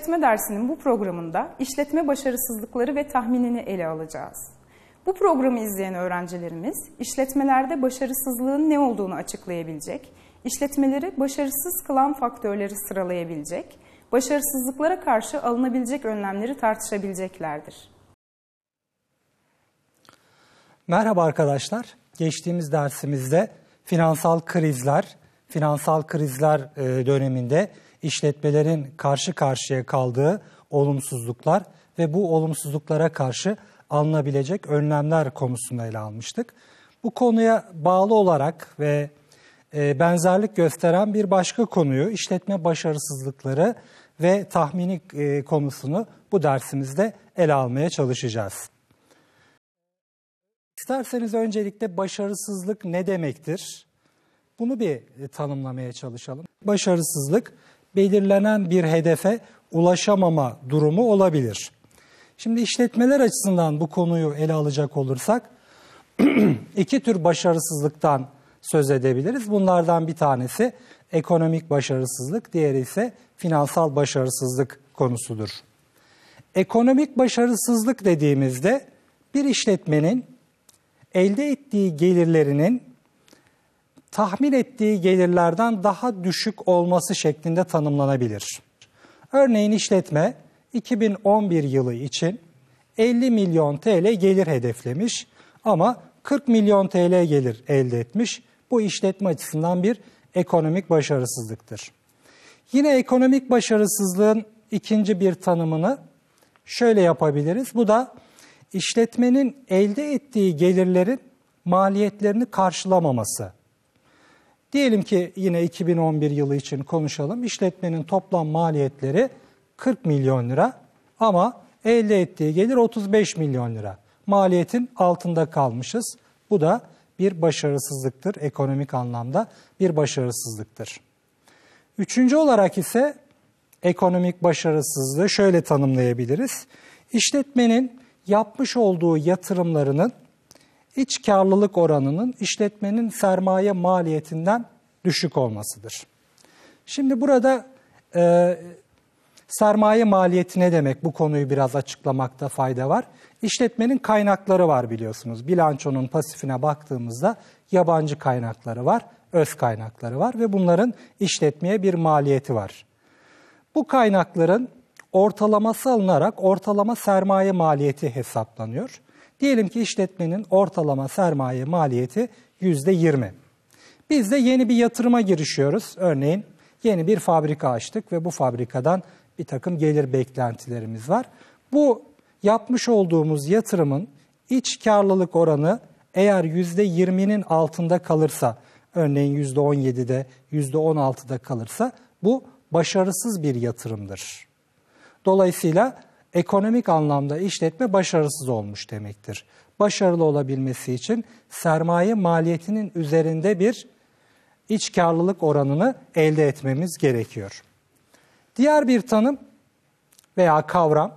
İşletme dersinin bu programında işletme başarısızlıkları ve tahminini ele alacağız. Bu programı izleyen öğrencilerimiz işletmelerde başarısızlığın ne olduğunu açıklayabilecek, işletmeleri başarısız kılan faktörleri sıralayabilecek, başarısızlıklara karşı alınabilecek önlemleri tartışabileceklerdir. Merhaba arkadaşlar. Geçtiğimiz dersimizde finansal krizler, finansal krizler e, döneminde işletmelerin karşı karşıya kaldığı olumsuzluklar ve bu olumsuzluklara karşı alınabilecek önlemler konusunu ele almıştık. Bu konuya bağlı olarak ve e, benzerlik gösteren bir başka konuyu işletme başarısızlıkları ve tahmini e, konusunu bu dersimizde ele almaya çalışacağız. İsterseniz öncelikle başarısızlık ne demektir? Bunu bir e, tanımlamaya çalışalım. Başarısızlık belirlenen bir hedefe ulaşamama durumu olabilir. Şimdi işletmeler açısından bu konuyu ele alacak olursak iki tür başarısızlıktan söz edebiliriz. Bunlardan bir tanesi ekonomik başarısızlık, diğeri ise finansal başarısızlık konusudur. Ekonomik başarısızlık dediğimizde bir işletmenin elde ettiği gelirlerinin tahmin ettiği gelirlerden daha düşük olması şeklinde tanımlanabilir. Örneğin işletme 2011 yılı için 50 milyon TL gelir hedeflemiş ama 40 milyon TL gelir elde etmiş. Bu işletme açısından bir ekonomik başarısızlıktır. Yine ekonomik başarısızlığın ikinci bir tanımını şöyle yapabiliriz. Bu da işletmenin elde ettiği gelirlerin maliyetlerini karşılamaması. Diyelim ki yine 2011 yılı için konuşalım. İşletmenin toplam maliyetleri 40 milyon lira ama elde ettiği gelir 35 milyon lira. Maliyetin altında kalmışız. Bu da bir başarısızlıktır. Ekonomik anlamda bir başarısızlıktır. Üçüncü olarak ise ekonomik başarısızlığı şöyle tanımlayabiliriz. İşletmenin yapmış olduğu yatırımlarının iç karlılık oranının işletmenin sermaye maliyetinden düşük olmasıdır. Şimdi burada e, sermaye maliyeti ne demek? Bu konuyu biraz açıklamakta fayda var. İşletmenin kaynakları var biliyorsunuz. Bilançonun pasifine baktığımızda yabancı kaynakları var, öz kaynakları var ve bunların işletmeye bir maliyeti var. Bu kaynakların ortalaması alınarak ortalama sermaye maliyeti hesaplanıyor. Diyelim ki işletmenin ortalama sermaye maliyeti %20. Biz de yeni bir yatırıma girişiyoruz. Örneğin yeni bir fabrika açtık ve bu fabrikadan bir takım gelir beklentilerimiz var. Bu yapmış olduğumuz yatırımın iç karlılık oranı eğer %20'nin altında kalırsa, örneğin %17'de, %16'da kalırsa bu başarısız bir yatırımdır. Dolayısıyla ekonomik anlamda işletme başarısız olmuş demektir. Başarılı olabilmesi için sermaye maliyetinin üzerinde bir iç karlılık oranını elde etmemiz gerekiyor. Diğer bir tanım veya kavram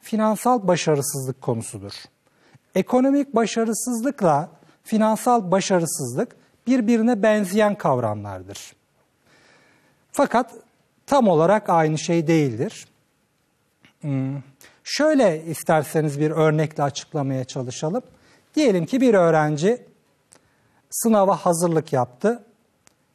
finansal başarısızlık konusudur. Ekonomik başarısızlıkla finansal başarısızlık birbirine benzeyen kavramlardır. Fakat tam olarak aynı şey değildir. Şöyle isterseniz bir örnekle açıklamaya çalışalım. Diyelim ki bir öğrenci sınava hazırlık yaptı,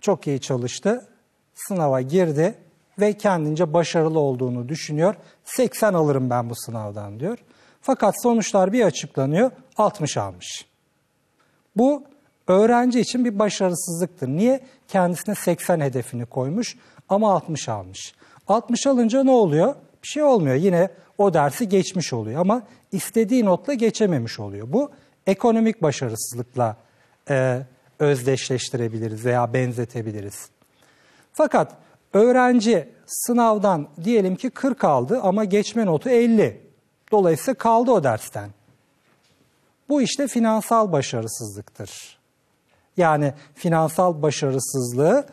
çok iyi çalıştı, sınava girdi ve kendince başarılı olduğunu düşünüyor. 80 alırım ben bu sınavdan diyor. Fakat sonuçlar bir açıklanıyor, 60 almış. Bu öğrenci için bir başarısızlıktır. Niye? Kendisine 80 hedefini koymuş ama 60 almış. 60 alınca ne oluyor? Bir şey olmuyor. Yine o dersi geçmiş oluyor ama istediği notla geçememiş oluyor. Bu ekonomik başarısızlıkla e, özdeşleştirebiliriz veya benzetebiliriz. Fakat öğrenci sınavdan diyelim ki 40 aldı ama geçme notu 50. Dolayısıyla kaldı o dersten. Bu işte finansal başarısızlıktır. Yani finansal başarısızlığı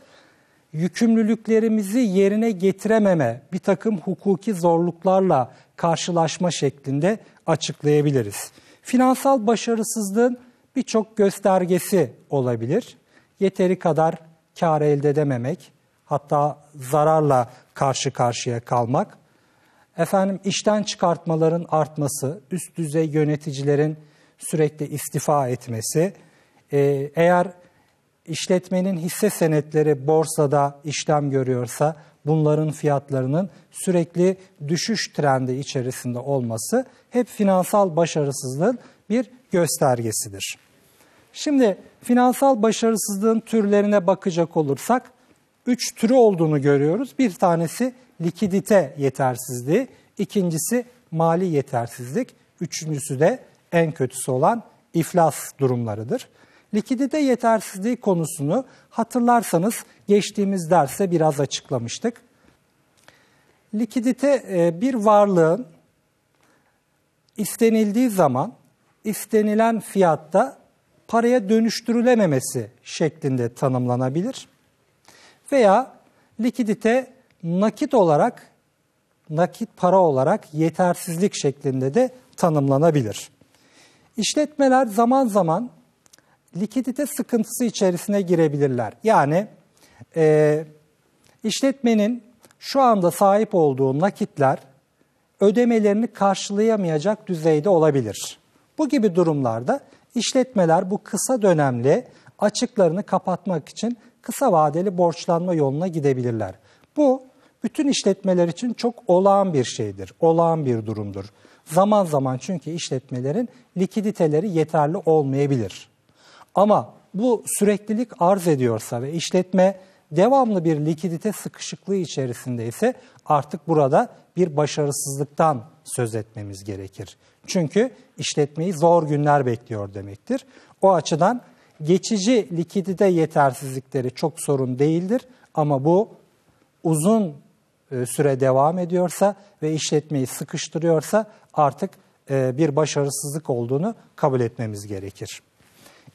yükümlülüklerimizi yerine getirememe, bir takım hukuki zorluklarla karşılaşma şeklinde açıklayabiliriz. Finansal başarısızlığın birçok göstergesi olabilir. Yeteri kadar kar elde edememek, hatta zararla karşı karşıya kalmak, efendim işten çıkartmaların artması, üst düzey yöneticilerin sürekli istifa etmesi, e, eğer işletmenin hisse senetleri borsada işlem görüyorsa bunların fiyatlarının sürekli düşüş trendi içerisinde olması hep finansal başarısızlığın bir göstergesidir. Şimdi finansal başarısızlığın türlerine bakacak olursak üç türü olduğunu görüyoruz. Bir tanesi likidite yetersizliği, ikincisi mali yetersizlik, üçüncüsü de en kötüsü olan iflas durumlarıdır. Likidite yetersizliği konusunu hatırlarsanız geçtiğimiz derste biraz açıklamıştık. Likidite e, bir varlığın istenildiği zaman istenilen fiyatta paraya dönüştürülememesi şeklinde tanımlanabilir. Veya likidite nakit olarak, nakit para olarak yetersizlik şeklinde de tanımlanabilir. İşletmeler zaman zaman likidite sıkıntısı içerisine girebilirler. Yani e, işletmenin şu anda sahip olduğu nakitler ödemelerini karşılayamayacak düzeyde olabilir. Bu gibi durumlarda işletmeler bu kısa dönemli açıklarını kapatmak için kısa vadeli borçlanma yoluna gidebilirler. Bu bütün işletmeler için çok olağan bir şeydir, olağan bir durumdur. Zaman zaman çünkü işletmelerin likiditeleri yeterli olmayabilir. Ama bu süreklilik arz ediyorsa ve işletme devamlı bir likidite sıkışıklığı içerisindeyse artık burada bir başarısızlıktan söz etmemiz gerekir. Çünkü işletmeyi zor günler bekliyor demektir. O açıdan geçici likidite yetersizlikleri çok sorun değildir ama bu uzun e, süre devam ediyorsa ve işletmeyi sıkıştırıyorsa artık e, bir başarısızlık olduğunu kabul etmemiz gerekir.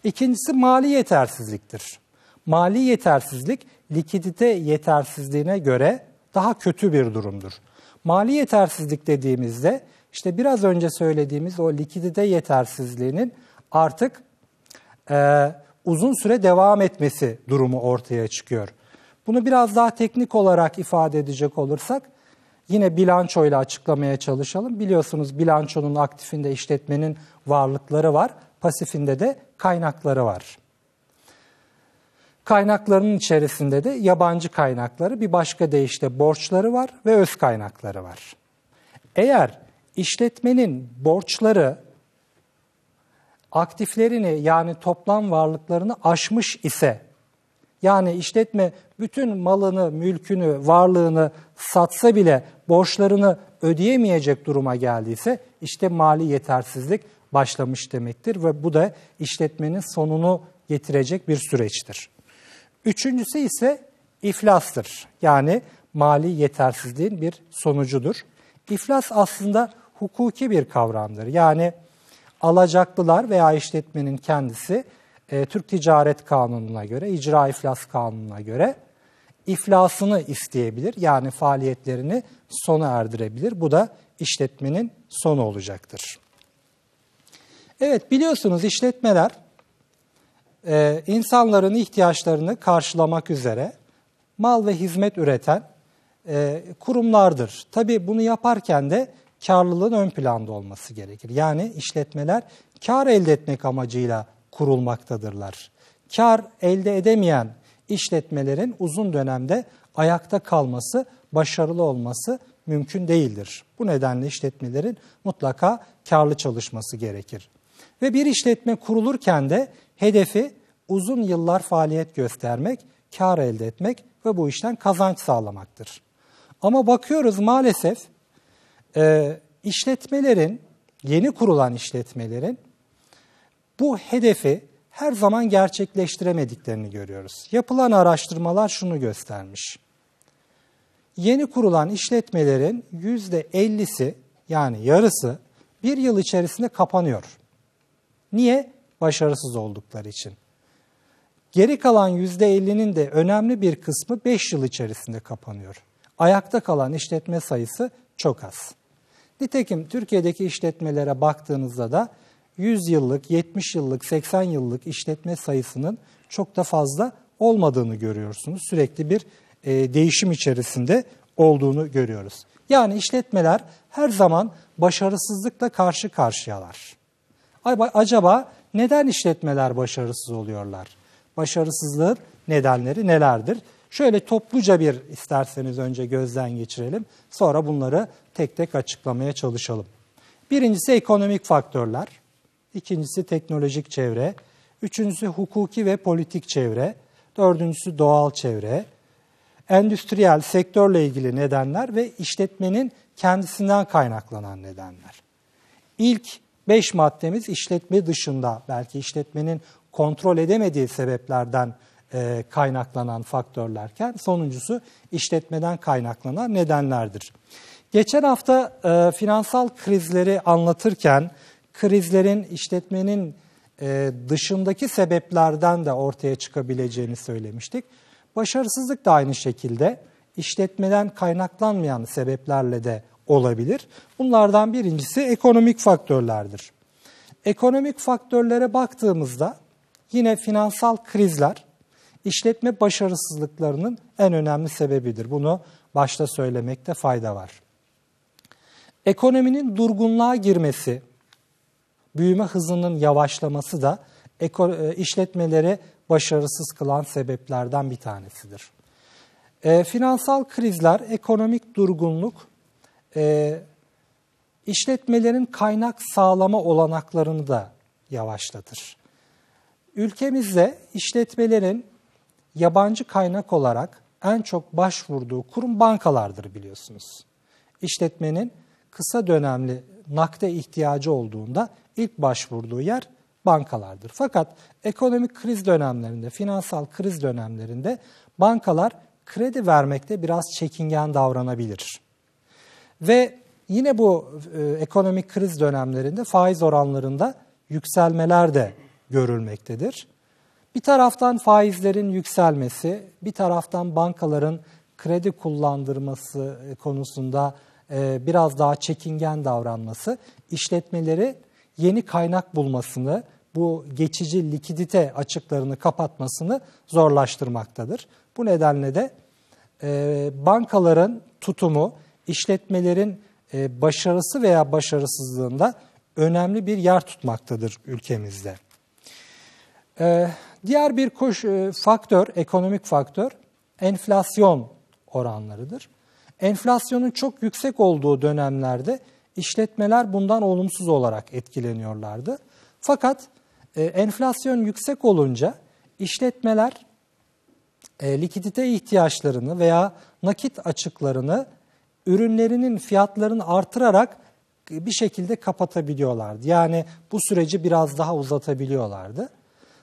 İkincisi mali yetersizliktir. Mali yetersizlik likidite yetersizliğine göre daha kötü bir durumdur. Mali yetersizlik dediğimizde işte biraz önce söylediğimiz o likidite yetersizliğinin artık e, uzun süre devam etmesi durumu ortaya çıkıyor. Bunu biraz daha teknik olarak ifade edecek olursak yine bilançoyla açıklamaya çalışalım. Biliyorsunuz bilançonun aktifinde işletmenin varlıkları var, pasifinde de kaynakları var. Kaynaklarının içerisinde de yabancı kaynakları, bir başka deyişle borçları var ve öz kaynakları var. Eğer işletmenin borçları aktiflerini yani toplam varlıklarını aşmış ise yani işletme bütün malını, mülkünü, varlığını satsa bile borçlarını ödeyemeyecek duruma geldiyse işte mali yetersizlik başlamış demektir ve bu da işletmenin sonunu getirecek bir süreçtir. Üçüncüsü ise iflastır. Yani mali yetersizliğin bir sonucudur. İflas aslında hukuki bir kavramdır. Yani alacaklılar veya işletmenin kendisi e, Türk Ticaret Kanunu'na göre, İcra İflas Kanunu'na göre iflasını isteyebilir. Yani faaliyetlerini sona erdirebilir. Bu da işletmenin sonu olacaktır. Evet biliyorsunuz işletmeler e, insanların ihtiyaçlarını karşılamak üzere mal ve hizmet üreten e, kurumlardır. Tabii bunu yaparken de karlılığın ön planda olması gerekir. Yani işletmeler kar elde etmek amacıyla kurulmaktadırlar. Kar elde edemeyen işletmelerin uzun dönemde ayakta kalması, başarılı olması mümkün değildir. Bu nedenle işletmelerin mutlaka karlı çalışması gerekir. Ve bir işletme kurulurken de hedefi uzun yıllar faaliyet göstermek, kar elde etmek ve bu işten kazanç sağlamaktır. Ama bakıyoruz maalesef e, işletmelerin, yeni kurulan işletmelerin bu hedefi her zaman gerçekleştiremediklerini görüyoruz. Yapılan araştırmalar şunu göstermiş. Yeni kurulan işletmelerin %50'si yani yarısı bir yıl içerisinde kapanıyor. Niye? Başarısız oldukları için. Geri kalan %50'nin de önemli bir kısmı 5 yıl içerisinde kapanıyor. Ayakta kalan işletme sayısı çok az. Nitekim Türkiye'deki işletmelere baktığınızda da 100 yıllık, 70 yıllık, 80 yıllık işletme sayısının çok da fazla olmadığını görüyorsunuz. Sürekli bir e, değişim içerisinde olduğunu görüyoruz. Yani işletmeler her zaman başarısızlıkla karşı karşıyalar. Acaba neden işletmeler başarısız oluyorlar? Başarısızlığın nedenleri nelerdir? Şöyle topluca bir isterseniz önce gözden geçirelim. Sonra bunları tek tek açıklamaya çalışalım. Birincisi ekonomik faktörler. İkincisi teknolojik çevre. Üçüncüsü hukuki ve politik çevre. Dördüncüsü doğal çevre. Endüstriyel sektörle ilgili nedenler ve işletmenin kendisinden kaynaklanan nedenler. İlk beş maddemiz işletme dışında belki işletmenin kontrol edemediği sebeplerden e, kaynaklanan faktörlerken sonuncusu işletmeden kaynaklanan nedenlerdir. Geçen hafta e, finansal krizleri anlatırken krizlerin işletmenin e, dışındaki sebeplerden de ortaya çıkabileceğini söylemiştik. Başarısızlık da aynı şekilde işletmeden kaynaklanmayan sebeplerle de olabilir. Bunlardan birincisi ekonomik faktörlerdir. Ekonomik faktörlere baktığımızda yine finansal krizler işletme başarısızlıklarının en önemli sebebidir. Bunu başta söylemekte fayda var. Ekonominin durgunluğa girmesi, büyüme hızının yavaşlaması da e, işletmeleri başarısız kılan sebeplerden bir tanesidir. E, finansal krizler, ekonomik durgunluk, e, işletmelerin kaynak sağlama olanaklarını da yavaşlatır. Ülkemizde işletmelerin yabancı kaynak olarak en çok başvurduğu kurum bankalardır biliyorsunuz. İşletmenin kısa dönemli nakde ihtiyacı olduğunda ilk başvurduğu yer bankalardır. Fakat ekonomik kriz dönemlerinde, finansal kriz dönemlerinde bankalar kredi vermekte biraz çekingen davranabilir. Ve yine bu e, ekonomik kriz dönemlerinde faiz oranlarında yükselmeler de görülmektedir. Bir taraftan faizlerin yükselmesi, bir taraftan bankaların kredi kullandırması konusunda e, biraz daha çekingen davranması işletmeleri yeni kaynak bulmasını, bu geçici likidite açıklarını kapatmasını zorlaştırmaktadır. Bu nedenle de e, bankaların tutumu işletmelerin e, başarısı veya başarısızlığında önemli bir yer tutmaktadır ülkemizde. Diğer bir koş, faktör, ekonomik faktör enflasyon oranlarıdır. Enflasyonun çok yüksek olduğu dönemlerde işletmeler bundan olumsuz olarak etkileniyorlardı. Fakat e, enflasyon yüksek olunca işletmeler e, likidite ihtiyaçlarını veya nakit açıklarını ürünlerinin fiyatlarını artırarak bir şekilde kapatabiliyorlardı. Yani bu süreci biraz daha uzatabiliyorlardı.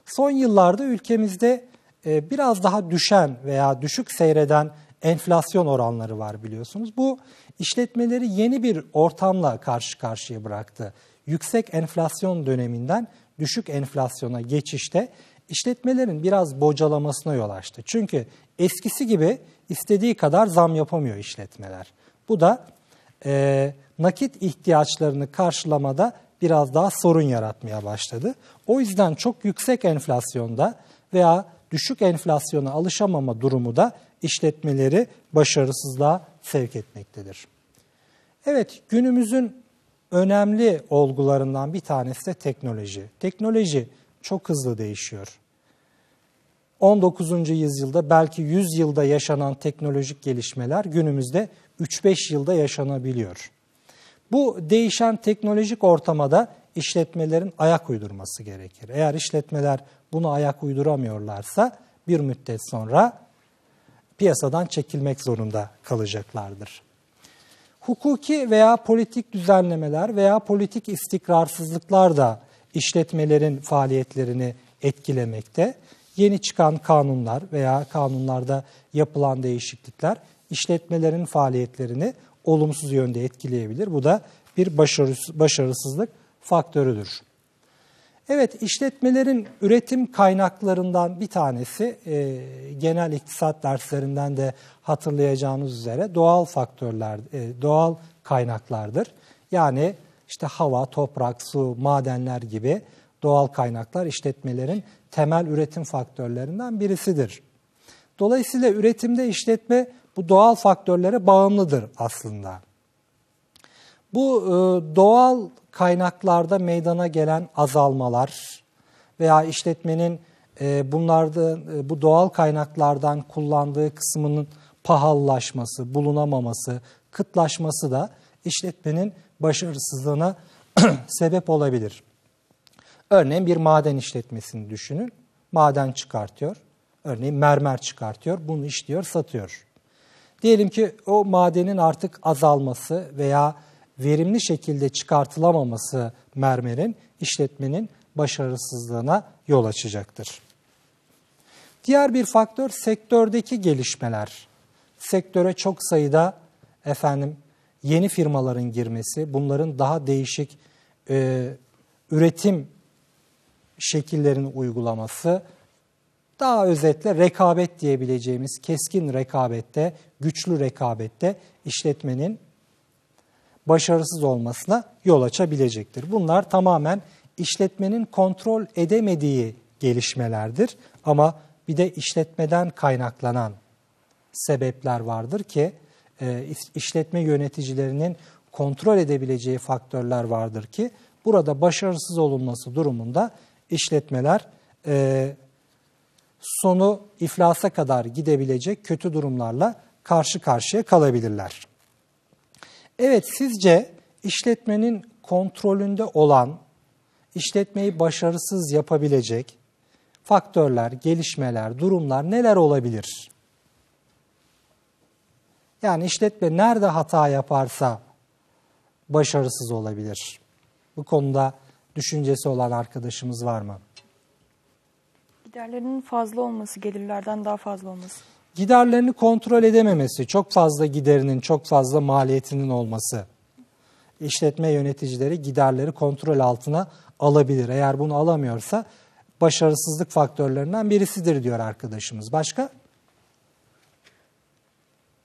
Son yıllarda ülkemizde e, biraz daha düşen veya düşük seyreden enflasyon oranları var biliyorsunuz. Bu işletmeleri yeni bir ortamla karşı karşıya bıraktı. Yüksek enflasyon döneminden düşük enflasyona geçişte işletmelerin biraz bocalamasına yol açtı. Çünkü eskisi gibi istediği kadar zam yapamıyor işletmeler. Bu da e, nakit ihtiyaçlarını karşılamada biraz daha sorun yaratmaya başladı. O yüzden çok yüksek enflasyonda veya düşük enflasyona alışamama durumu da işletmeleri başarısızlığa sevk etmektedir. Evet, günümüzün önemli olgularından bir tanesi de teknoloji. Teknoloji çok hızlı değişiyor. 19. yüzyılda belki 100 yılda yaşanan teknolojik gelişmeler günümüzde 3-5 yılda yaşanabiliyor. Bu değişen teknolojik ortamada işletmelerin ayak uydurması gerekir. Eğer işletmeler bunu ayak uyduramıyorlarsa bir müddet sonra piyasadan çekilmek zorunda kalacaklardır. Hukuki veya politik düzenlemeler veya politik istikrarsızlıklar da işletmelerin faaliyetlerini etkilemekte. Yeni çıkan kanunlar veya kanunlarda yapılan değişiklikler işletmelerin faaliyetlerini olumsuz yönde etkileyebilir. Bu da bir başarısızlık faktörüdür. Evet, işletmelerin üretim kaynaklarından bir tanesi, e, genel iktisat derslerinden de hatırlayacağınız üzere doğal faktörler, e, doğal kaynaklardır. Yani işte hava, toprak, su, madenler gibi doğal kaynaklar işletmelerin temel üretim faktörlerinden birisidir. Dolayısıyla üretimde işletme bu doğal faktörlere bağımlıdır aslında. Bu e, doğal kaynaklarda meydana gelen azalmalar veya işletmenin e, bunlarda e, bu doğal kaynaklardan kullandığı kısmının pahalılaşması, bulunamaması, kıtlaşması da işletmenin başarısızlığına sebep olabilir. Örneğin bir maden işletmesini düşünün. Maden çıkartıyor. Örneğin mermer çıkartıyor. Bunu işliyor, satıyor. Diyelim ki o madenin artık azalması veya verimli şekilde çıkartılamaması mermerin işletmenin başarısızlığına yol açacaktır. Diğer bir faktör sektördeki gelişmeler. Sektöre çok sayıda efendim yeni firmaların girmesi, bunların daha değişik e, üretim şekillerini uygulaması, daha özetle rekabet diyebileceğimiz keskin rekabette, güçlü rekabette işletmenin başarısız olmasına yol açabilecektir. Bunlar tamamen işletmenin kontrol edemediği gelişmelerdir ama bir de işletmeden kaynaklanan sebepler vardır ki e, işletme yöneticilerinin kontrol edebileceği faktörler vardır ki burada başarısız olunması durumunda işletmeler e, sonu iflasa kadar gidebilecek kötü durumlarla karşı karşıya kalabilirler. Evet sizce işletmenin kontrolünde olan, işletmeyi başarısız yapabilecek faktörler, gelişmeler, durumlar neler olabilir? Yani işletme nerede hata yaparsa başarısız olabilir. Bu konuda düşüncesi olan arkadaşımız var mı? Giderlerinin fazla olması, gelirlerden daha fazla olması. Giderlerini kontrol edememesi, çok fazla giderinin, çok fazla maliyetinin olması. İşletme yöneticileri giderleri kontrol altına alabilir. Eğer bunu alamıyorsa başarısızlık faktörlerinden birisidir diyor arkadaşımız. Başka?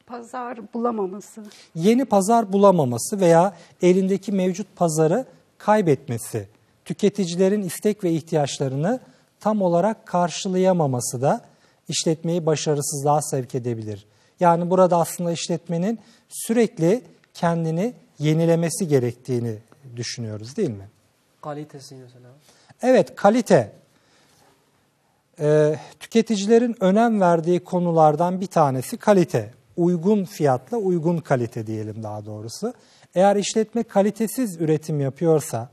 Pazar bulamaması. Yeni pazar bulamaması veya elindeki mevcut pazarı kaybetmesi. Tüketicilerin istek ve ihtiyaçlarını tam olarak karşılayamaması da işletmeyi başarısızlığa sevk edebilir. Yani burada aslında işletmenin sürekli kendini yenilemesi gerektiğini düşünüyoruz değil mi? Kalitesi mesela. Evet kalite. Ee, tüketicilerin önem verdiği konulardan bir tanesi kalite. Uygun fiyatla uygun kalite diyelim daha doğrusu. Eğer işletme kalitesiz üretim yapıyorsa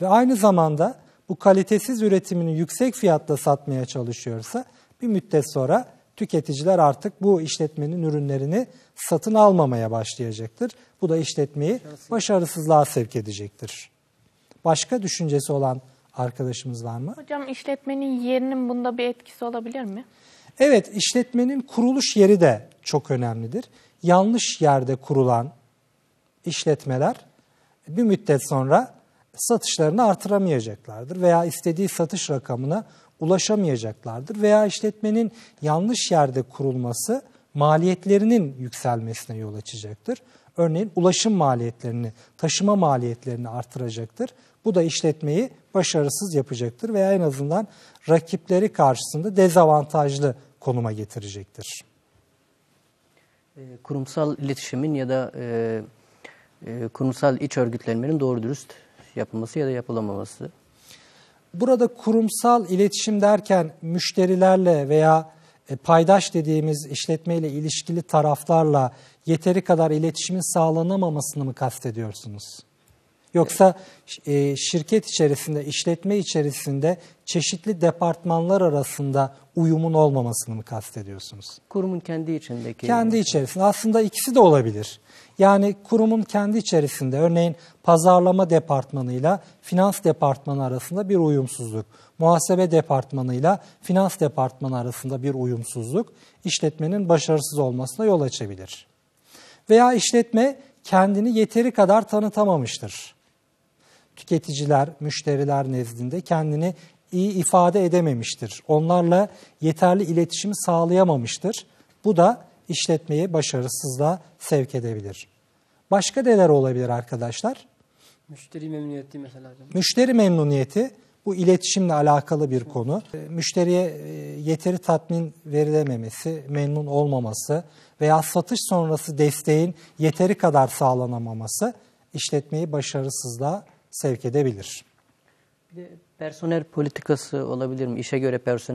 ve aynı zamanda bu kalitesiz üretimini yüksek fiyatla satmaya çalışıyorsa bir müddet sonra tüketiciler artık bu işletmenin ürünlerini satın almamaya başlayacaktır. Bu da işletmeyi başarısızlığa sevk edecektir. Başka düşüncesi olan arkadaşımız var mı? Hocam işletmenin yerinin bunda bir etkisi olabilir mi? Evet, işletmenin kuruluş yeri de çok önemlidir. Yanlış yerde kurulan işletmeler bir müddet sonra satışlarını artıramayacaklardır veya istediği satış rakamına ulaşamayacaklardır veya işletmenin yanlış yerde kurulması maliyetlerinin yükselmesine yol açacaktır. Örneğin ulaşım maliyetlerini, taşıma maliyetlerini artıracaktır. Bu da işletmeyi başarısız yapacaktır veya en azından rakipleri karşısında dezavantajlı konuma getirecektir. E, kurumsal iletişimin ya da e, e, kurumsal iç örgütlenmenin doğru dürüst yapılması ya da yapılamaması. Burada kurumsal iletişim derken müşterilerle veya e, paydaş dediğimiz işletmeyle ilişkili taraflarla yeteri kadar iletişimin sağlanamamasını mı kastediyorsunuz? Yoksa e, şirket içerisinde, işletme içerisinde çeşitli departmanlar arasında uyumun olmamasını mı kastediyorsunuz? Kurumun kendi içindeki... Kendi içerisinde. Aslında ikisi de olabilir. Yani kurumun kendi içerisinde örneğin pazarlama departmanıyla finans departmanı arasında bir uyumsuzluk, muhasebe departmanıyla finans departmanı arasında bir uyumsuzluk işletmenin başarısız olmasına yol açabilir. Veya işletme kendini yeteri kadar tanıtamamıştır. Tüketiciler, müşteriler nezdinde kendini iyi ifade edememiştir. Onlarla yeterli iletişimi sağlayamamıştır. Bu da işletmeyi başarısızlığa sevk edebilir. Başka neler olabilir arkadaşlar? Müşteri memnuniyeti mesela. Müşteri memnuniyeti bu iletişimle alakalı bir konu. Müşteriye e, yeteri tatmin verilememesi, memnun olmaması veya satış sonrası desteğin yeteri kadar sağlanamaması işletmeyi başarısızlığa sevk edebilir. Bir de personel politikası olabilir mi? İşe göre personel